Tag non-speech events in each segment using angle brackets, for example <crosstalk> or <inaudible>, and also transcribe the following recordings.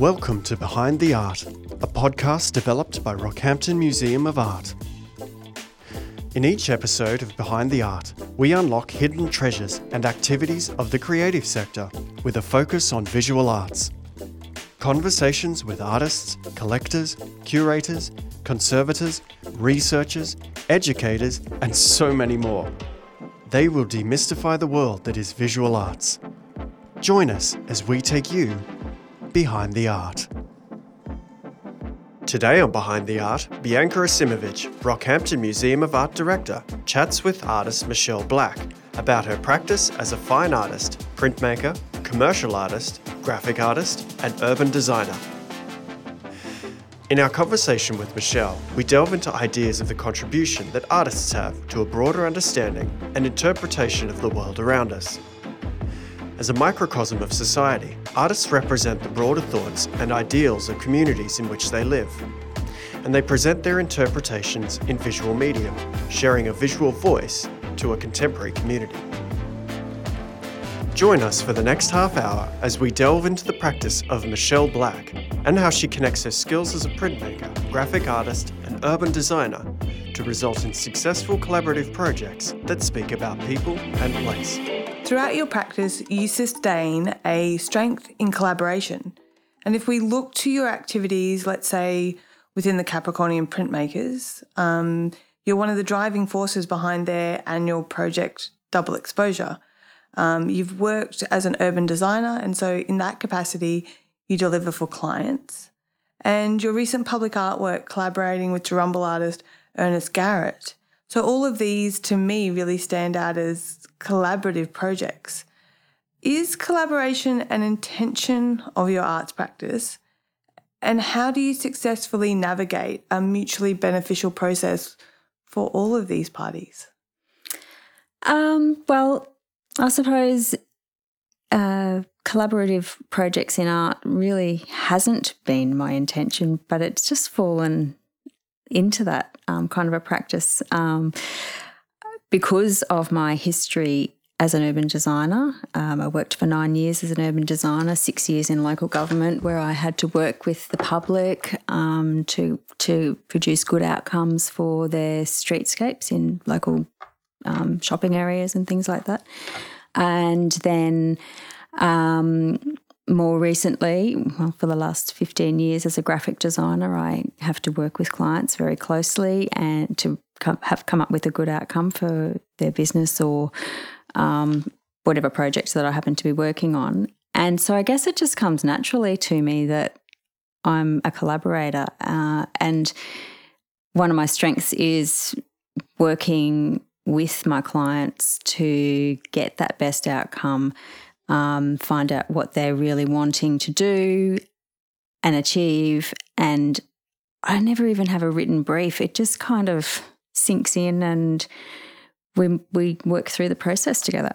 Welcome to Behind the Art, a podcast developed by Rockhampton Museum of Art. In each episode of Behind the Art, we unlock hidden treasures and activities of the creative sector with a focus on visual arts. Conversations with artists, collectors, curators, conservators, researchers, educators, and so many more. They will demystify the world that is visual arts. Join us as we take you behind the art. Today on Behind the Art, Bianca Acimovic, Rockhampton Museum of Art Director, chats with artist Michelle Black about her practice as a fine artist, printmaker, commercial artist, graphic artist, and urban designer. In our conversation with Michelle, we delve into ideas of the contribution that artists have to a broader understanding and interpretation of the world around us. As a microcosm of society, artists represent the broader thoughts and ideals of communities in which they live. And they present their interpretations in visual medium, sharing a visual voice to a contemporary community. Join us for the next half hour as we delve into the practice of Michelle Black and how she connects her skills as a printmaker, graphic artist, and urban designer to result in successful collaborative projects that speak about people and place. Throughout your practice, you sustain a strength in collaboration. And if we look to your activities, let's say within the Capricornian printmakers, um, you're one of the driving forces behind their annual project Double Exposure. Um, you've worked as an urban designer, and so in that capacity, you deliver for clients. And your recent public artwork collaborating with Darumbal artist Ernest Garrett. So, all of these to me really stand out as collaborative projects. Is collaboration an intention of your arts practice? And how do you successfully navigate a mutually beneficial process for all of these parties? Um, well, I suppose uh, collaborative projects in art really hasn't been my intention, but it's just fallen into that um, kind of a practice. Um, because of my history as an urban designer. Um, I worked for nine years as an urban designer, six years in local government, where I had to work with the public um, to to produce good outcomes for their streetscapes in local um, shopping areas and things like that. And then um, more recently, well, for the last 15 years as a graphic designer, I have to work with clients very closely and to come, have come up with a good outcome for their business or um, whatever projects that I happen to be working on. And so I guess it just comes naturally to me that I'm a collaborator. Uh, and one of my strengths is working with my clients to get that best outcome um, find out what they're really wanting to do and achieve. And I never even have a written brief. It just kind of sinks in and we, we work through the process together.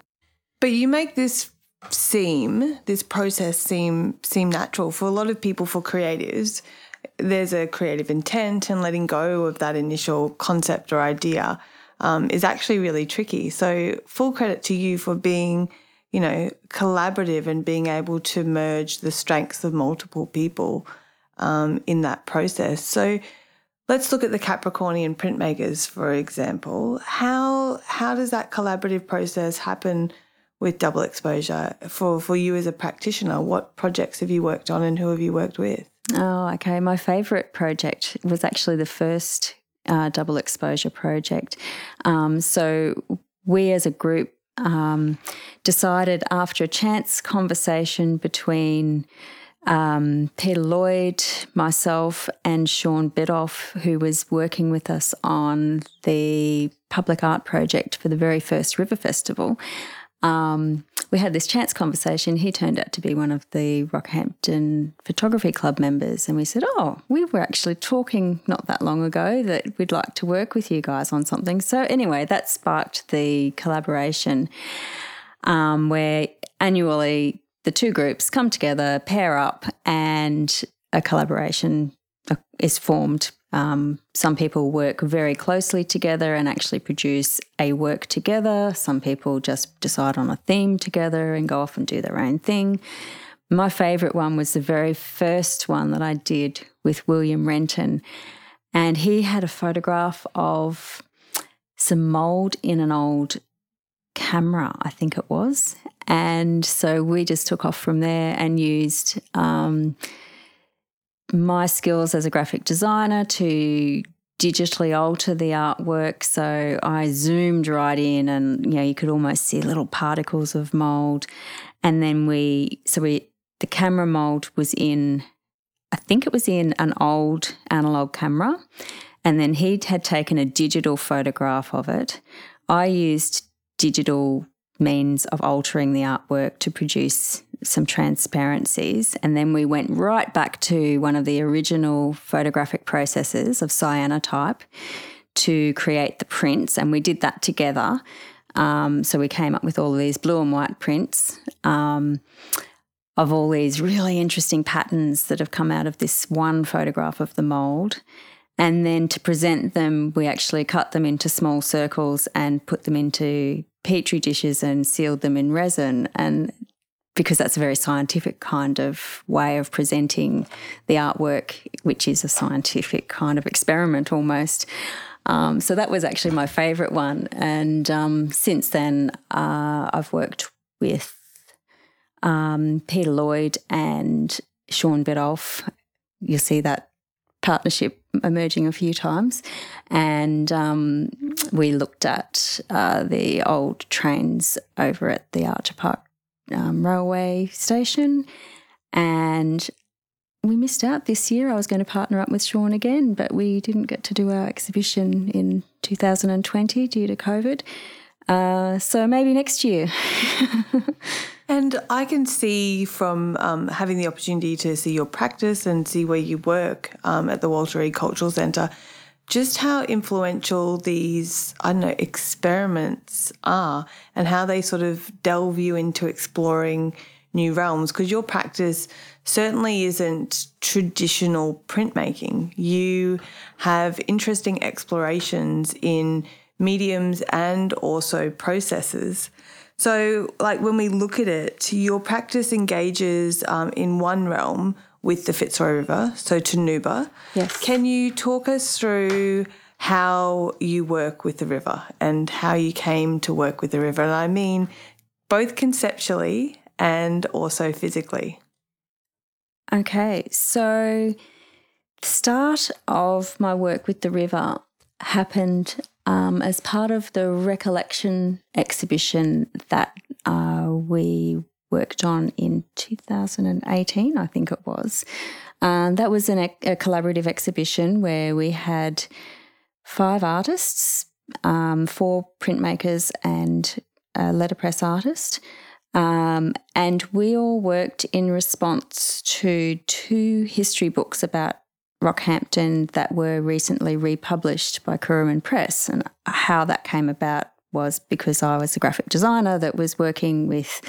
But you make this seem, this process seem seem natural. For a lot of people, for creatives, there's a creative intent and letting go of that initial concept or idea um, is actually really tricky. So full credit to you for being – you know, collaborative and being able to merge the strengths of multiple people um, in that process. So let's look at the Capricornian printmakers, for example. How how does that collaborative process happen with double exposure for, for you as a practitioner? What projects have you worked on and who have you worked with? Oh, okay. My favourite project was actually the first uh, double exposure project. Um, so we as a group um, decided after a chance conversation between um, Peter Lloyd, myself, and Sean Biddulph, who was working with us on the public art project for the very first River Festival, um, we had this chance conversation. He turned out to be one of the Rockhampton Photography Club members. And we said, Oh, we were actually talking not that long ago that we'd like to work with you guys on something. So, anyway, that sparked the collaboration um, where annually the two groups come together, pair up, and a collaboration is formed um, some people work very closely together and actually produce a work together. Some people just decide on a theme together and go off and do their own thing. My favourite one was the very first one that I did with William Renton. And he had a photograph of some mould in an old camera, I think it was. And so we just took off from there and used um, my skills as a graphic designer to digitally alter the artwork. So I zoomed right in and you know you could almost see little particles of mold. And then we so we the camera mold was in I think it was in an old analog camera. And then he had taken a digital photograph of it. I used digital means of altering the artwork to produce some transparencies. And then we went right back to one of the original photographic processes of cyanotype to create the prints. And we did that together. Um, so we came up with all these blue and white prints um, of all these really interesting patterns that have come out of this one photograph of the mold. And then to present them, we actually cut them into small circles and put them into petri dishes and sealed them in resin. And because that's a very scientific kind of way of presenting the artwork, which is a scientific kind of experiment almost. Um, so that was actually my favourite one. And um, since then, uh, I've worked with um, Peter Lloyd and Sean Biddulph. You'll see that partnership emerging a few times. And um, we looked at uh, the old trains over at the Archer Park um, railway station. And we missed out this year. I was going to partner up with Sean again, but we didn't get to do our exhibition in 2020 due to COVID. Uh, so maybe next year. <laughs> and I can see from um, having the opportunity to see your practice and see where you work um, at the Walter E. Cultural Centre just how influential these, I don't know, experiments are and how they sort of delve you into exploring new realms. Because your practice certainly isn't traditional printmaking. You have interesting explorations in mediums and also processes. So, like when we look at it, your practice engages um, in one realm with the Fitzroy River, so Toonooba. Yes. Can you talk us through how you work with the river and how you came to work with the river? And I mean both conceptually and also physically. Okay, so the start of my work with the river happened um, as part of the recollection exhibition that uh, we worked on in 2018, I think it was. Um, that was an, a collaborative exhibition where we had five artists, um, four printmakers, and a letterpress artist. Um, and we all worked in response to two history books about Rockhampton that were recently republished by Kuraman Press. And how that came about was because I was a graphic designer that was working with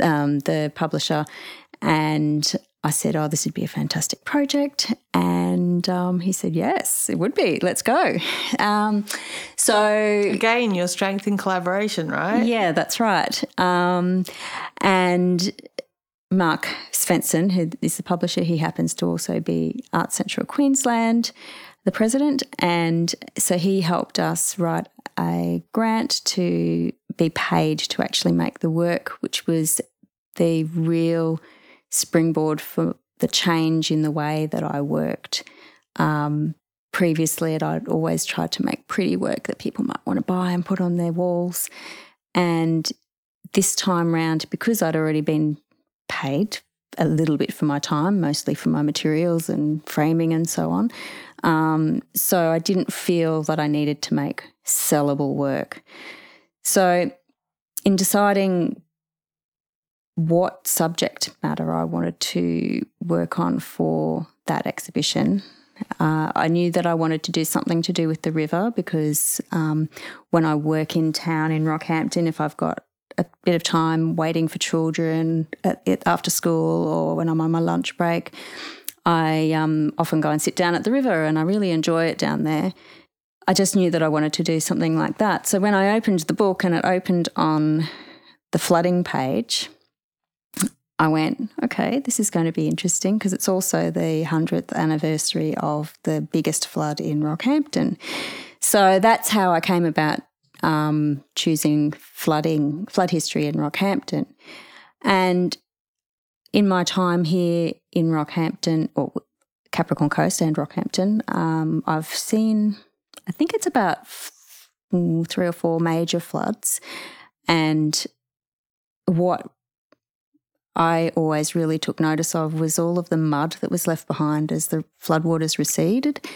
um, the publisher, and I said, "Oh, this would be a fantastic project," and um, he said, "Yes, it would be. Let's go." <laughs> Um, so again, your strength in collaboration, right? Yeah, that's right. Um, and Mark Svensson, who is the publisher, he happens to also be Art Central Queensland, the president, and so he helped us write a grant to be paid to actually make the work, which was the real springboard for the change in the way that I worked. Um, previously, I'd always tried to make pretty work that people might want to buy and put on their walls. And this time round, because I'd already been paid a little bit for my time, mostly for my materials and framing and so on. Um, so I didn't feel that I needed to make sellable work. So, in deciding what subject matter I wanted to work on for that exhibition, uh, I knew that I wanted to do something to do with the river because um, when I work in town in Rockhampton, if I've got a bit of time waiting for children at, at, after school or when I'm on my lunch break, I um, often go and sit down at the river and I really enjoy it down there. I just knew that I wanted to do something like that. So when I opened the book and it opened on the flooding page, I went, okay, this is going to be interesting because it's also the 100th anniversary of the biggest flood in Rockhampton. So that's how I came about um, choosing flooding, flood history in Rockhampton. And in my time here in Rockhampton, or Capricorn Coast and Rockhampton, um, I've seen, I think it's about three or four major floods. And what I always really took notice of was all of the mud that was left behind as the floodwaters receded.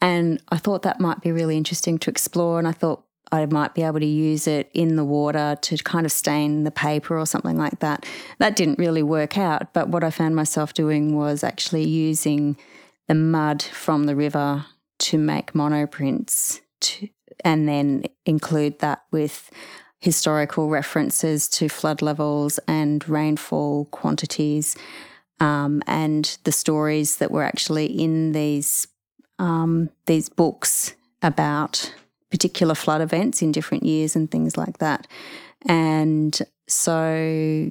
And I thought that might be really interesting to explore. And I thought I might be able to use it in the water to kind of stain the paper or something like that. That didn't really work out, but what I found myself doing was actually using the mud from the river to make monoprints to, and then include that with historical references to flood levels and rainfall quantities um, and the stories that were actually in these um, these books about particular flood events in different years and things like that. And so,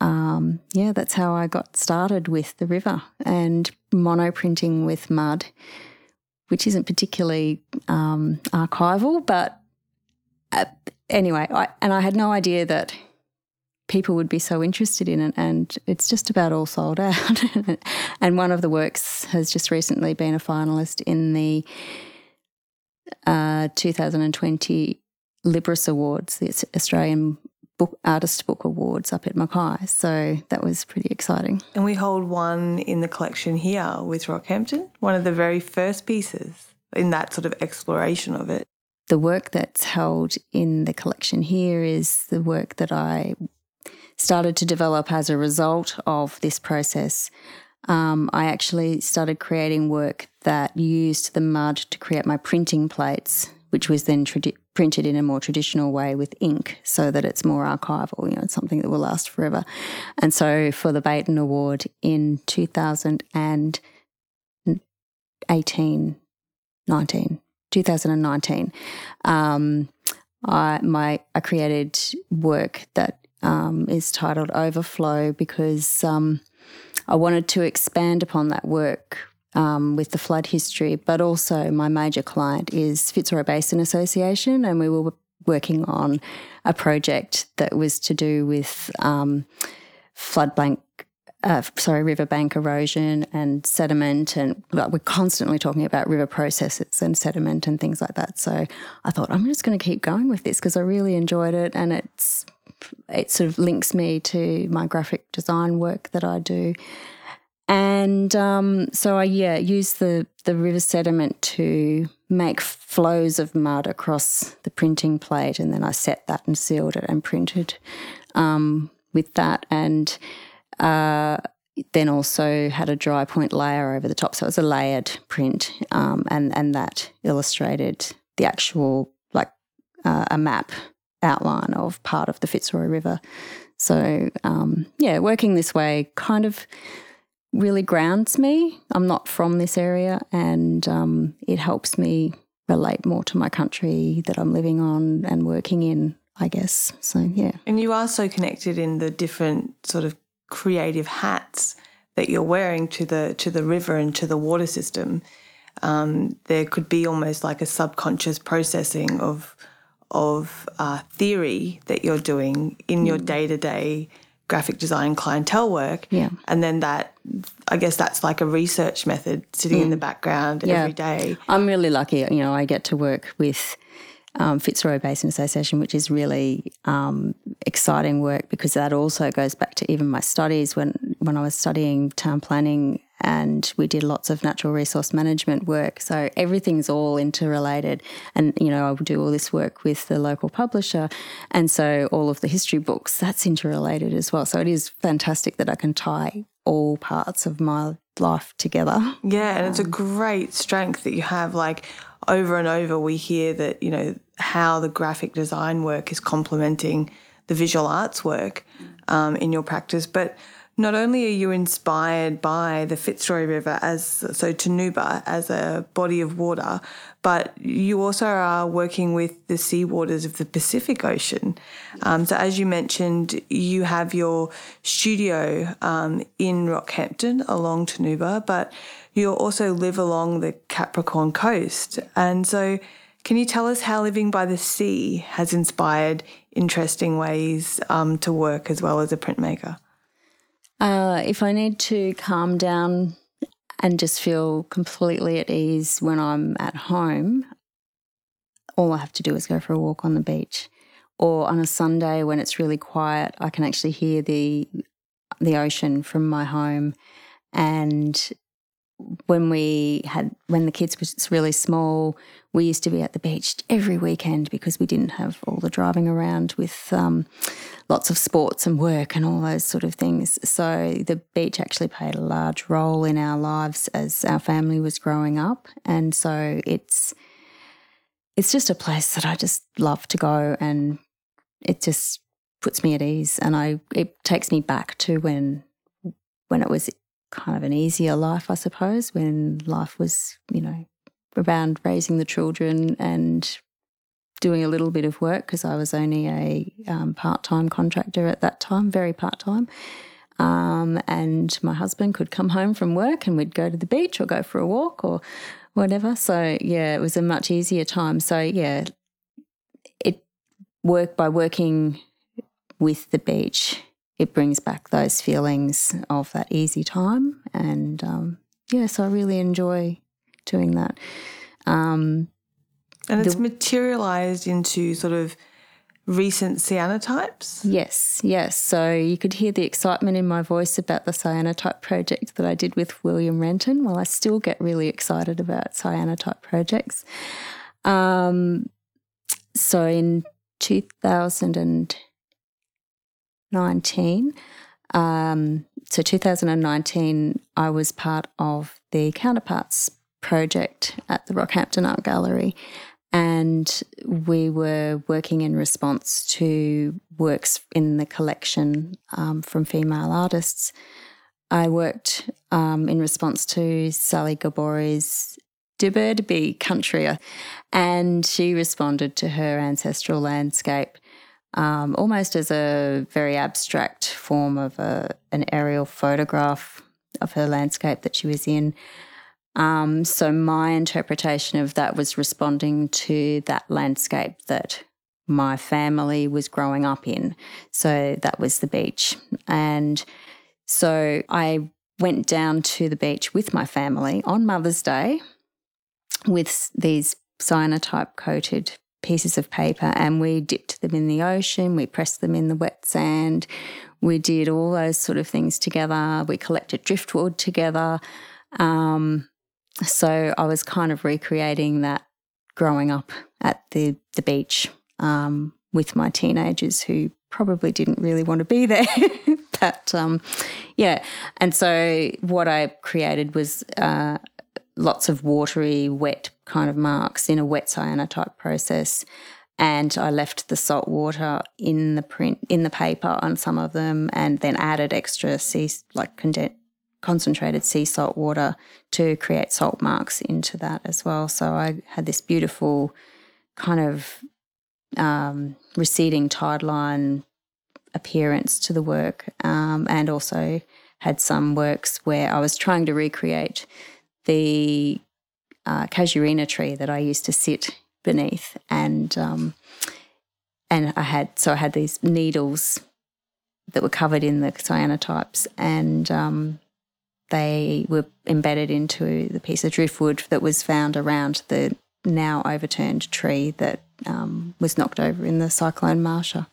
um, yeah, that's how I got started with the river and monoprinting with mud, which isn't particularly um, archival, but uh, anyway, I, and I had no idea that people would be so interested in it and it's just about all sold <laughs> out and one of the works has just recently been a finalist in the uh, 2020 Libris Awards, the Australian Book Artist Book Awards up at Mackay. So that was pretty exciting. And we hold one in the collection here with Rockhampton, one of the very first pieces in that sort of exploration of it. The work that's held in the collection here is the work that I started to develop as a result of this process um, I actually started creating work that used the mud to create my printing plates, which was then tradi- printed in a more traditional way with ink so that it's more archival, you know, it's something that will last forever. And so for the Bayton Award in 2018, 19, 2019, um, I, my, I created work that um, is titled Overflow because um, I wanted to expand upon that work um, with the flood history, but also my major client is Fitzroy Basin Association, and we were working on a project that was to do with um, flood bank. Uh, sorry, riverbank erosion and sediment, and like, we're constantly talking about river processes and sediment and things like that. So I thought I'm just going to keep going with this because I really enjoyed it, and it's it sort of links me to my graphic design work that I do. And um, so I yeah use the the river sediment to make flows of mud across the printing plate, and then I set that and sealed it and printed um, with that, and uh, then also had a dry point layer over the top, so it was a layered print, um, and and that illustrated the actual like uh, a map outline of part of the Fitzroy River. So, um, yeah, working this way kind of really grounds me. I'm not from this area and um, it helps me relate more to my country that I'm living on and working in, I guess. So, yeah. And you are so connected in the different sort of creative hats that you're wearing to the to the river and to the water system. Um, there could be almost like a subconscious processing of of uh, theory that you're doing in your day to day graphic design clientele work. Yeah. And then that, I guess that's like a research method sitting mm. in the background yeah. every day. I'm really lucky. You know, I get to work with um, Fitzroy Basin Association, which is really um, exciting work because that also goes back to even my studies when when I was studying town planning and we did lots of natural resource management work. So everything's all interrelated. And, you know, I would do all this work with the local publisher. And so all of the history books, that's interrelated as well. So it is fantastic that I can tie all parts of my life together. Yeah, and it's a great strength that you have. Like over and over, we hear that, you know, how the graphic design work is complementing the visual arts work um, in your practice. But not only are you inspired by the Fitzroy River as so Toonooba as a body of water, but you also are working with the sea waters of the Pacific Ocean. Um, so, as you mentioned, you have your studio um, in Rockhampton along Toonooba, but you also live along the Capricorn coast. And so, can you tell us how living by the sea has inspired interesting ways um, to work as well as a printmaker? Uh, if I need to calm down and just feel completely at ease when I'm at home, all I have to do is go for a walk on the beach. Or on a Sunday when it's really quiet, I can actually hear the the ocean from my home. And when we had when the kids was really small, we used to be at the beach every weekend because we didn't have all the driving around with um, lots of sports and work and all those sort of things. So the beach actually played a large role in our lives as our family was growing up, and so it's it's just a place that I just love to go, and it just puts me at ease, and I it takes me back to when when it was kind of an easier life, I suppose, when life was you know around raising the children and doing a little bit of work because I was only a um, part time contractor at that time, very part time. Um, and my husband could come home from work and we'd go to the beach or go for a walk or whatever. So, yeah, it was a much easier time. So, yeah, it worked by working with the beach, it brings back those feelings of that easy time. And um, yeah, so I really enjoy doing that. Um, and it's the, materialized into sort of recent cyanotypes? Yes, yes. So you could hear the excitement in my voice about the cyanotype project that I did with William Renton. Well, I still get really excited about cyanotype projects. Um, so in 2019, um, so 2019, I was part of the Counterparts project at the Rockhampton Art Gallery and we were working in response to works in the collection um, from female artists. I worked um, in response to Sally Gabori's Dibirdibi country, and she responded to her ancestral landscape um, almost as a very abstract form of a, an aerial photograph of her landscape that she was in. Um, so my interpretation of that was responding to that landscape that my family was growing up in. So that was the beach. And so I went down to the beach with my family on Mother's Day with these cyanotype coated pieces of paper and we dipped them in the ocean, we pressed them in the wet sand, we did all those sort of things together, we collected driftwood together. Um, so I was kind of recreating that growing up at the, the beach um, with my teenagers who probably didn't really want to be there. <laughs> but um, yeah, and so what I created was uh, lots of watery, wet kind of marks in a wet cyanotype process. And I left the salt water in the print in the paper on some of them, and then added extra sea like condensed concentrated sea salt water to create salt marks into that as well. So I had this beautiful kind of um, receding tide line appearance to the work, um, and also had some works where I was trying to recreate the uh, casuarina tree that I used to sit beneath, and um, and I had so I had these needles that were covered in the cyanotypes, and um, they were embedded into the piece of driftwood that was found around the now overturned tree that um, was knocked over in the cyclone Marcia.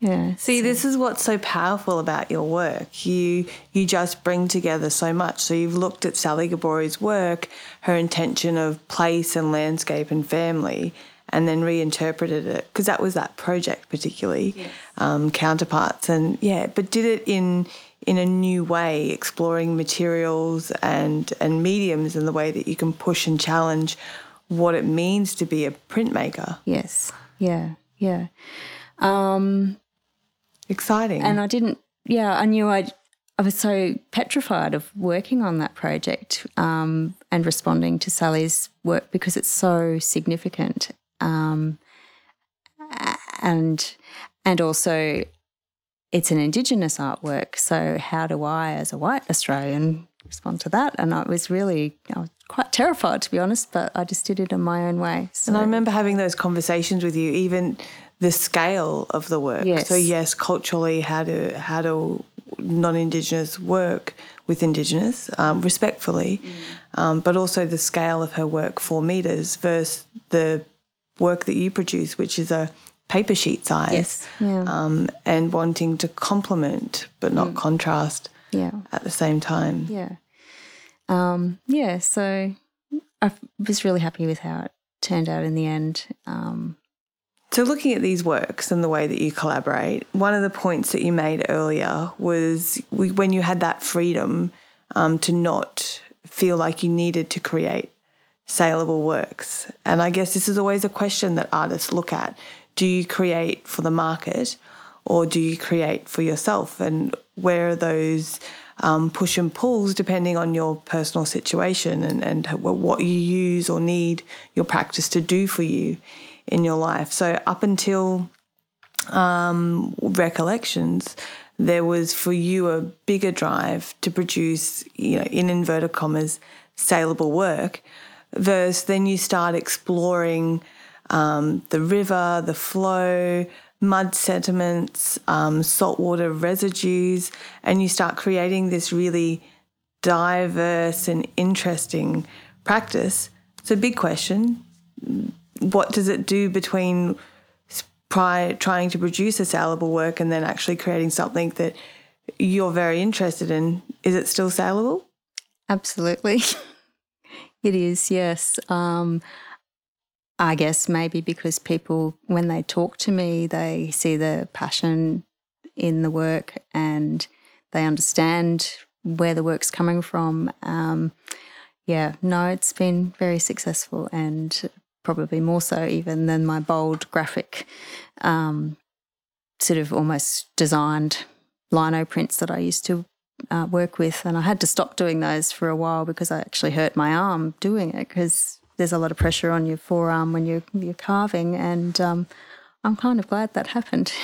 Yeah. See, so. this is what's so powerful about your work. You you just bring together so much. So you've looked at Sally Gabori's work, her intention of place and landscape and family, and then reinterpreted it because that was that project particularly, yes. um, counterparts, and yeah. But did it in in a new way, exploring materials and and mediums and the way that you can push and challenge what it means to be a printmaker. Yes. Yeah. Yeah. Um, Exciting. And I didn't. Yeah, I knew I'd. I was so petrified of working on that project um, and responding to Sally's work because it's so significant, um, and and also it's an Indigenous artwork. So how do I, as a white Australian, respond to that? And I was really I was quite terrified to be honest, but I just did it in my own way. So. And I remember having those conversations with you, even the scale of the work. Yes. So yes, culturally, how do how do non-indigenous work with indigenous um, respectfully, mm. um, but also the scale of her work, four meters, versus the work that you produce, which is a paper sheet size, yes. yeah. um, and wanting to complement but not mm. contrast yeah. at the same time. Yeah. Um, yeah, so I was really happy with how it turned out in the end. Um, so, looking at these works and the way that you collaborate, one of the points that you made earlier was when you had that freedom um, to not feel like you needed to create saleable works. And I guess this is always a question that artists look at. Do you create for the market or do you create for yourself? And where are those um, push and pulls depending on your personal situation and, and what you use or need your practice to do for you in your life. So, up until um, recollections, there was for you a bigger drive to produce, you know, in inverted commas, saleable work, versus then you start exploring um, the river, the flow, mud sediments, um, saltwater residues, and you start creating this really diverse and interesting practice. It's a big question. What does it do between trying to produce a saleable work and then actually creating something that you're very interested in? Is it still saleable? Absolutely. <laughs> it is, yes. Um, I guess maybe because people, when they talk to me, they see the passion in the work and they understand where the work's coming from. Um, yeah, no, it's been very successful and probably more so even than my bold graphic, um, sort of almost designed lino prints that I used to uh, work with. And I had to stop doing those for a while because I actually hurt my arm doing it because there's a lot of pressure on your forearm when you're, you're carving. And um, I'm kind of glad that happened. <laughs>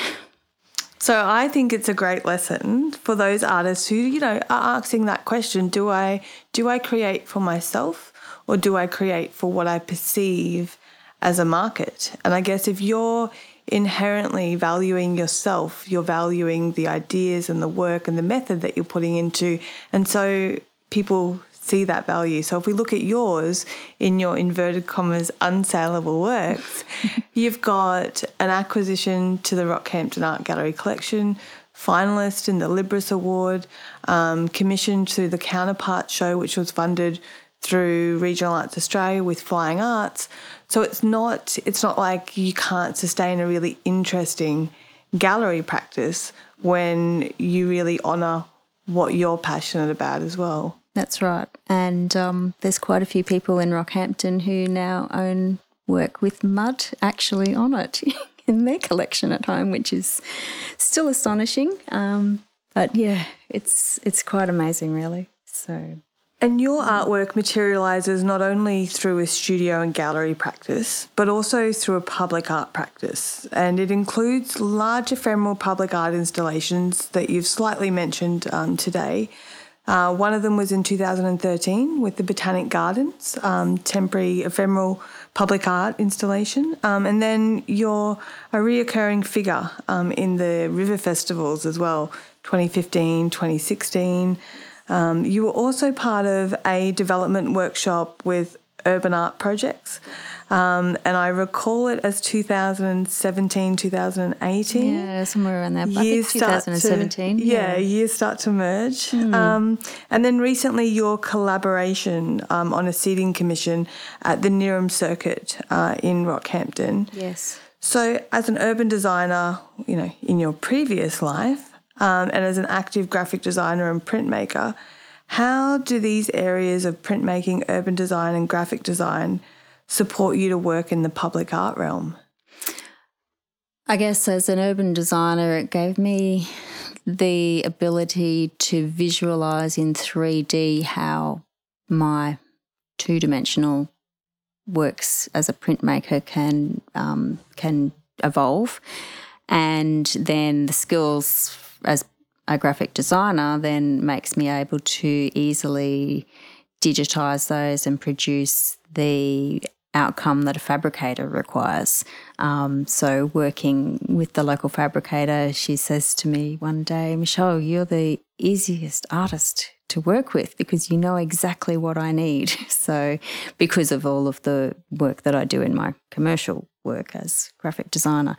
So I think it's a great lesson for those artists who, you know, are asking that question, do I do I create for myself or do I create for what I perceive as a market? And I guess if you're inherently valuing yourself, you're valuing the ideas and the work and the method that you're putting into. And so people see that value. So if we look at yours in your inverted commas unsaleable works, <laughs> you've got an acquisition to the Rockhampton Art Gallery collection, finalist in the Libris Award, um, commissioned to the Counterpart show, which was funded through Regional Arts Australia with Flying Arts. So it's not it's not like you can't sustain a really interesting gallery practice when you really honour what you're passionate about as well. That's right. And um, there's quite a few people in Rockhampton who now own work with mud actually on it <laughs> in their collection at home, which is still astonishing. Um, but yeah, it's it's quite amazing, really. So. And your artwork materialises not only through a studio and gallery practice, but also through a public art practice. And it includes large ephemeral public art installations that you've slightly mentioned um, today, uh, one of them was in 2013 with the Botanic Gardens, um, temporary ephemeral public art installation. Um, and then you're a reoccurring figure um, in the river festivals as well, 2015, 2016. Um, you were also part of a development workshop with Urban Art Projects. Um, and I recall it as 2017, 2018. Yeah, somewhere around there. Years 2017. To, yeah, yeah, years start to merge. Mm. Um, and then recently, your collaboration um, on a seating commission at the Nurim Circuit uh, in Rockhampton. Yes. So, as an urban designer, you know, in your previous life, um, and as an active graphic designer and printmaker, how do these areas of printmaking, urban design, and graphic design support you to work in the public art realm? I guess as an urban designer, it gave me the ability to visualize in 3D how my two dimensional works as a printmaker can um, can evolve, and then the skills as a graphic designer then makes me able to easily digitize those and produce the outcome that a fabricator requires. Um, so, working with the local fabricator, she says to me one day, Michelle, you're the easiest artist to work with because you know exactly what I need. <laughs> So, because of all of the work that I do in my commercial work as graphic designer.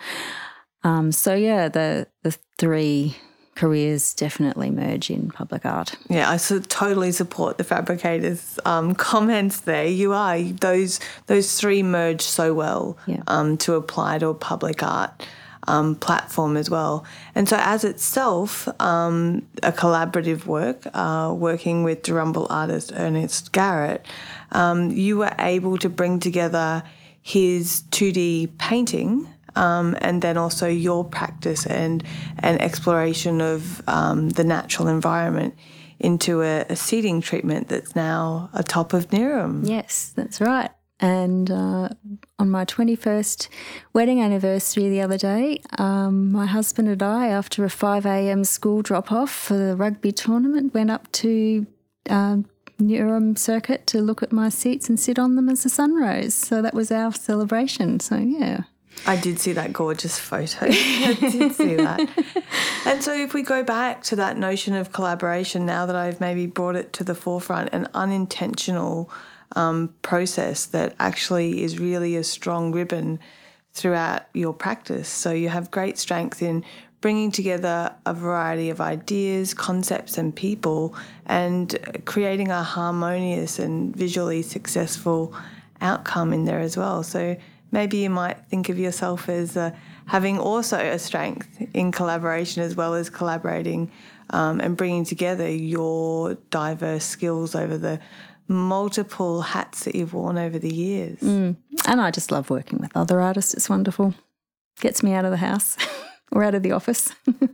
Um, so, yeah, the, the three careers definitely merge in public art. Yeah, I so totally support the fabricators' um, <laughs> comments there. You are those those three merge so well Yeah. um, to apply to a public art um, platform as well. And so, as itself, um, a collaborative work, uh, working with Darumbal artist Ernest Garrett, um, you were able to bring together his 2D painting um, and then also your practice and and exploration of um, the natural environment into a, a seating treatment that's now atop of Nurim. Yes, that's right. And uh, on my 21st wedding anniversary the other day, um, my husband and I, after a 5 a.m. school drop off for the rugby tournament, went up to um, Nurim Circuit to look at my seats and sit on them as the sun rose. So that was our celebration. So, yeah. I did see that gorgeous photo. <laughs> I did see that. <laughs> And so, if we go back to that notion of collaboration, now that I've maybe brought it to the forefront, an unintentional um, process that actually is really a strong ribbon throughout your practice. So, you have great strength in bringing together a variety of ideas, concepts, and people, and creating a harmonious and visually successful outcome in there as well. So, maybe you might think of yourself as uh, having also a strength in collaboration as well as collaborating um, and bringing together your diverse skills over the multiple hats that you've worn over the years. And I just love working with other artists. It's wonderful. Gets me out of the house <laughs> or out of the office. <laughs>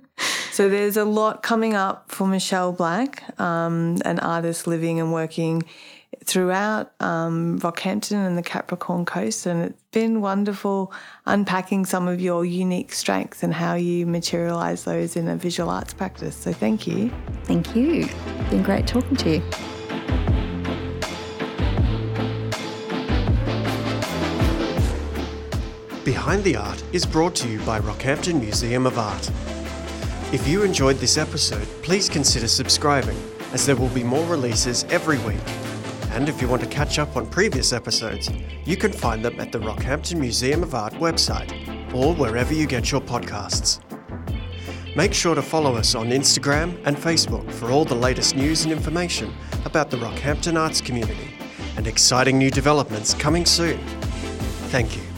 So there's a lot coming up for Michelle Black, um, an artist living and working throughout um, Rockhampton and the Capricorn Coast, and it's been wonderful unpacking some of your unique strengths and how you materialise those in a visual arts practice. So thank you. Thank you. Been great talking to you. Behind the Art is brought to you by Rockhampton Museum of Art. If you enjoyed this episode, please consider subscribing, as there will be more releases every week. And if you want to catch up on previous episodes, you can find them at the Rockhampton Museum of Art website or wherever you get your podcasts. Make sure to follow us on Instagram and Facebook for all the latest news and information about the Rockhampton arts community and exciting new developments coming soon. Thank you.